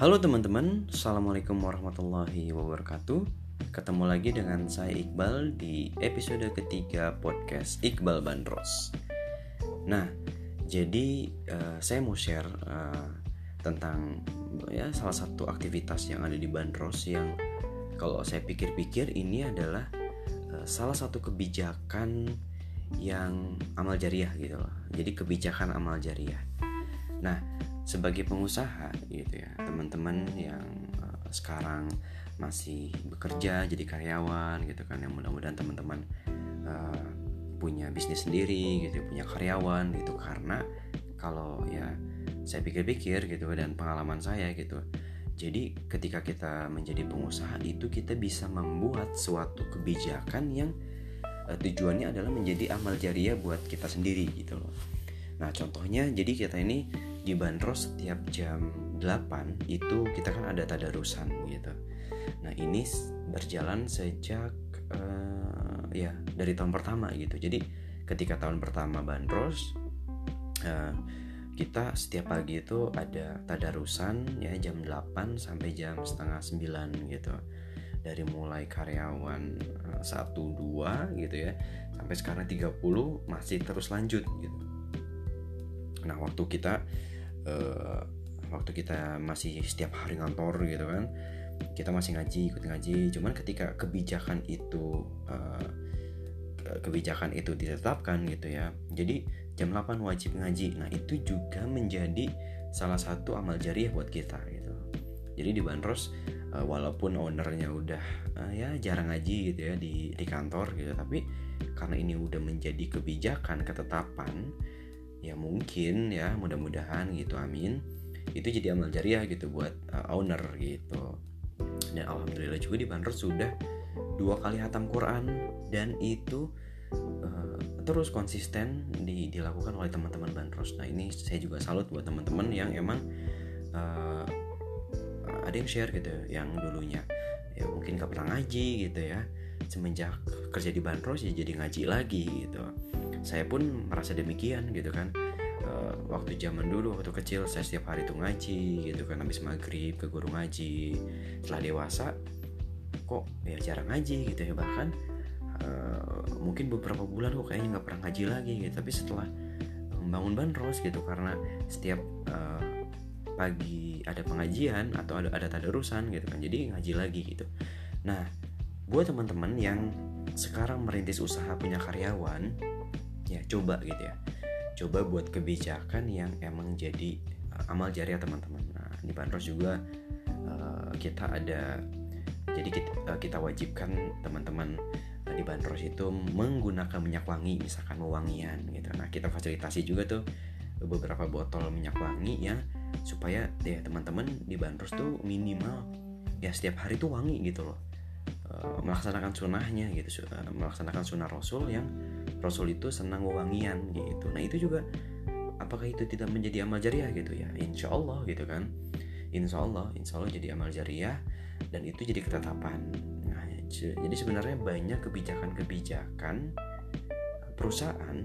Halo teman-teman, Assalamualaikum warahmatullahi wabarakatuh Ketemu lagi dengan saya Iqbal di episode ketiga podcast Iqbal Bandros Nah, jadi uh, saya mau share uh, tentang ya salah satu aktivitas yang ada di Bandros yang kalau saya pikir-pikir ini adalah uh, salah satu kebijakan yang amal jariah gitu loh. Jadi kebijakan amal jariah. Nah, sebagai pengusaha gitu ya. Teman-teman yang uh, sekarang masih bekerja jadi karyawan gitu kan yang mudah-mudahan teman-teman uh, punya bisnis sendiri gitu punya karyawan gitu. Karena kalau ya saya pikir-pikir gitu dan pengalaman saya gitu jadi ketika kita menjadi pengusaha itu kita bisa membuat suatu kebijakan yang uh, tujuannya adalah menjadi amal jariah buat kita sendiri gitu loh nah contohnya jadi kita ini dibanderol setiap jam 8 itu kita kan ada tadarusan gitu. Nah ini berjalan sejak uh, ya dari tahun pertama gitu. Jadi ketika tahun pertama bandros uh, kita setiap pagi itu ada tadarusan ya jam 8 sampai jam setengah 9 gitu. Dari mulai karyawan eh, satu dua gitu ya sampai sekarang 30 masih terus lanjut gitu nah waktu kita uh, waktu kita masih setiap hari ngantor gitu kan kita masih ngaji ikut ngaji. Cuman ketika kebijakan itu uh, kebijakan itu ditetapkan gitu ya jadi jam 8 wajib ngaji. Nah itu juga menjadi salah satu amal jariah buat kita gitu. Jadi di Bandros uh, walaupun ownernya udah uh, ya jarang ngaji gitu ya di di kantor gitu. Tapi karena ini udah menjadi kebijakan ketetapan ya mungkin ya mudah-mudahan gitu amin. Itu jadi amal jariah gitu buat uh, owner gitu. Dan alhamdulillah juga di Banner sudah dua kali hatam Quran dan itu uh, terus konsisten di, dilakukan oleh teman-teman Bandros nah ini saya juga salut buat teman-teman yang emang uh, ada yang share gitu yang dulunya. Ya mungkin gak pernah ngaji gitu ya. Semenjak kerja di Bandros ya jadi ngaji lagi gitu saya pun merasa demikian gitu kan. Uh, waktu zaman dulu waktu kecil saya setiap hari itu ngaji gitu kan habis maghrib ke guru ngaji. Setelah dewasa kok ya jarang ngaji gitu ya bahkan uh, mungkin beberapa bulan kok kayaknya nggak pernah ngaji lagi gitu. Tapi setelah membangun bandros gitu karena setiap uh, pagi ada pengajian atau ada ada tadarusan gitu kan jadi ngaji lagi gitu. Nah buat teman-teman yang sekarang merintis usaha punya karyawan ya coba gitu ya. Coba buat kebijakan yang emang jadi uh, amal jariah teman-teman. Nah di Bandros juga uh, kita ada jadi kita, uh, kita wajibkan teman-teman di Bandros itu menggunakan minyak wangi misalkan wewangian gitu. Nah kita fasilitasi juga tuh beberapa botol minyak wangi ya supaya ya teman-teman di Bandros tuh minimal ya setiap hari tuh wangi gitu loh. Melaksanakan sunnahnya gitu melaksanakan sunnah Rasul yang Rasul itu senang wewangian gitu. Nah itu juga apakah itu tidak menjadi amal jariah gitu ya? Insya Allah gitu kan? Insya Allah insya Allah jadi amal jariah dan itu jadi ketetapan. Nah, jadi sebenarnya banyak kebijakan-kebijakan perusahaan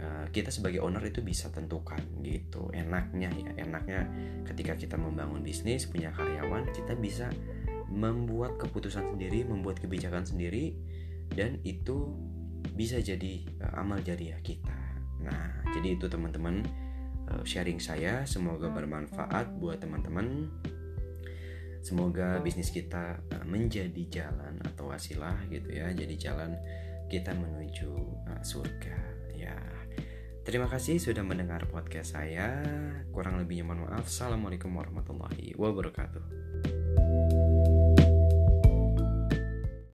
eh, kita sebagai owner itu bisa tentukan gitu. Enaknya ya enaknya ketika kita membangun bisnis punya karyawan kita bisa membuat keputusan sendiri membuat kebijakan sendiri dan itu bisa jadi uh, amal jariah kita. Nah, jadi itu teman-teman uh, sharing saya semoga bermanfaat buat teman-teman. Semoga bisnis kita uh, menjadi jalan atau wasilah gitu ya, jadi jalan kita menuju uh, surga ya. Terima kasih sudah mendengar podcast saya. Kurang lebihnya mohon maaf. Assalamualaikum warahmatullahi wabarakatuh.